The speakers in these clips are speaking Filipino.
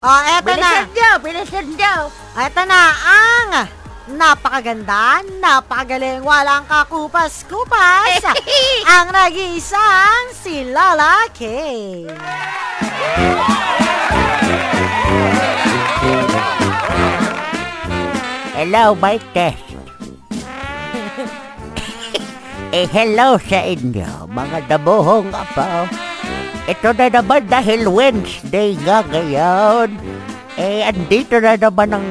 Oh, eto na. Bilisan nyo, bilisan nyo. Eto na ang napakaganda, napakagaling, walang kakupas-kupas, ang nag-iisang si Lola K. Hello, Mike Test. eh, hello sa inyo, mga dabuhong apo. Ito na naman dahil Wednesday nga ngayon. Eh, andito na naman ang,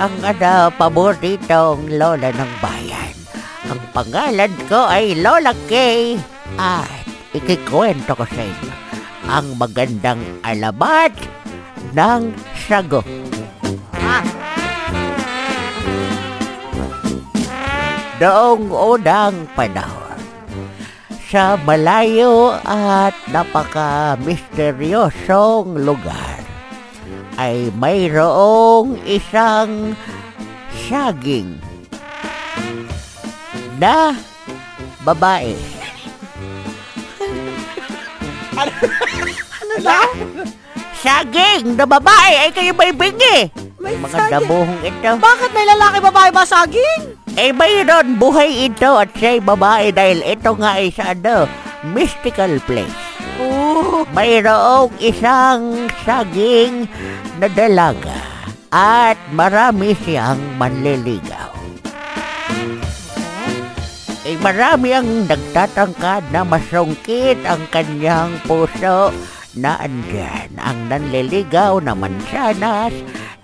ang ano, paboritong lola ng bayan. Ang pangalan ko ay Lola Kay. At ikikwento ko sa inyo ang magandang alamat ng sago. Noong unang panahon, sa malayo at napaka-misteryosong lugar, ay mayroong isang saging na babae. Ano daw? Saging na babae ay kayo may bingi. May Mga saging. dabuhong ito. Bakit may lalaki babae ba saging? Eh mayroon buhay ito at siya'y babae dahil ito nga ay sa ano, mystical place. Oo. Mayroong isang saging na dalaga at marami siyang manliligaw. Eh marami ang nagtatangkad na masungkit ang kanyang puso na andyan ang nanliligaw na mansanas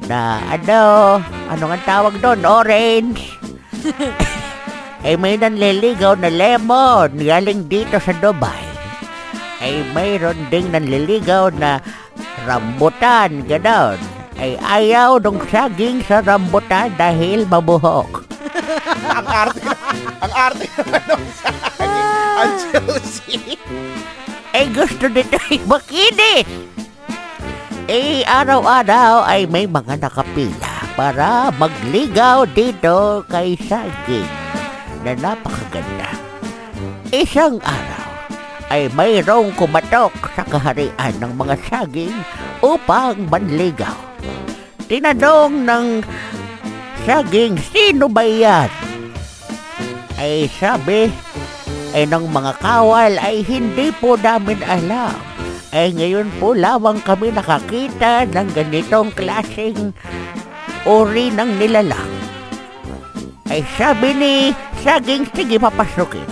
na ano, ano nga tawag doon, orange. eh may nanliligaw na lemon galing dito sa Dubai. Ay mayroon ding nanliligaw na rambutan, ganon. Ay ayaw nung saging sa rambutan dahil mabuhok. ang arte, ang arte naman ng saging. Ang juicy. Ay gusto nito ay makinis. Eh araw-araw ay may mga nakapila para magligaw dito kay saging na napakaganda. Isang araw ay mayroong kumatok sa kaharian ng mga saging upang manligaw. Tinanong ng saging, sino ba yan? Ay sabi, ay ng mga kawal ay hindi po namin alam. Ay ngayon po lamang kami nakakita ng ganitong klaseng uri ng nilalang. Ay sabi ni Saging, sige papasukin.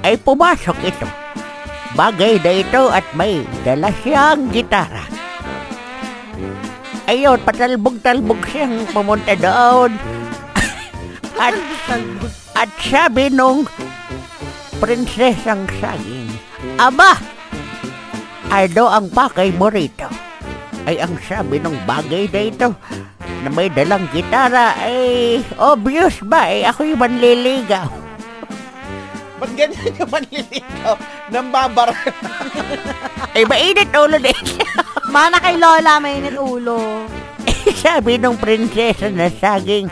Ay pumasok ito. Bagay na ito at may dala siyang gitara. Ayun, patalbog-talbog siyang pumunta doon. at, at sabi nung prinsesang saging, Aba, ano ang pakay mo rito? Ay ang sabi ng bagay na ito na may dalang gitara ay obvious ba eh ako'y manliligaw. Ba't ganyan yung manliligaw ng babara? Ay mainit ulo din. Mana kay Lola, mainit ulo. Eh, sabi ng prinsesa na saging,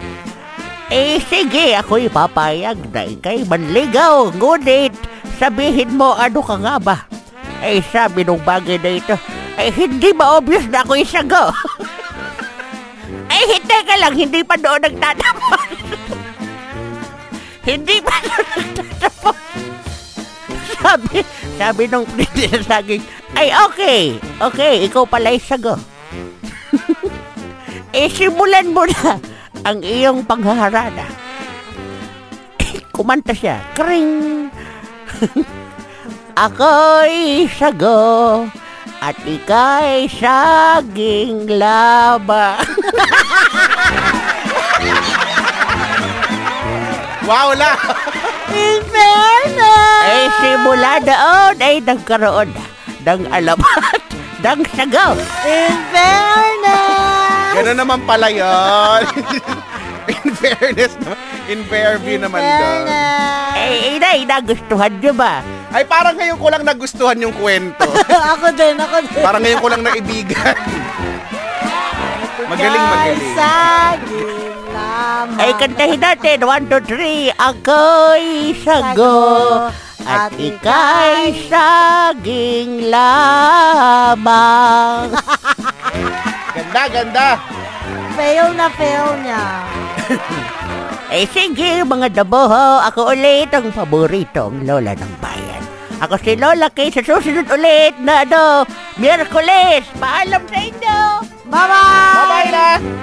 eh sige ako'y papayag na ikay manligaw. Ngunit sabihin mo ano ka nga ba? Ay sabi ng bagay na ito, ay hindi ba obvious na ako'y sago? Ay hindi ka lang, hindi pa doon nagtatapos. hindi pa doon nagtatapos. sabi, sabi ng prinsesa saging, ay okay, okay, ikaw pala'y sago. eh simulan mo na ang iyong panghaharana. Eh, kumanta siya, kring! Ako'y sago at ika'y saging laba. Wow, la! In fairness! ay simula doon ay nagkaroon na ng alamat ng sago. In fairness! Gano'n naman pala yun. In fairness naman. In Fairview In naman doon. fairness! Eh, inay, nagustuhan nyo ba? Ay, parang ngayon ko lang nagustuhan yung kwento. ako din, ako din. Parang ngayon ko lang naibigan. Magaling, magaling. Ay, kantahin natin. One, two, three. Ako'y sago. At ika'y saging lamang. Ganda, ganda. Fail na fail niya. Eh sige mga daboho, ako ulit ang paboritong lola ng bayan. Ako si Lola Kay sa susunod ulit na ano, Miyerkules. Paalam sa inyo! Bye-bye! Bye-bye na.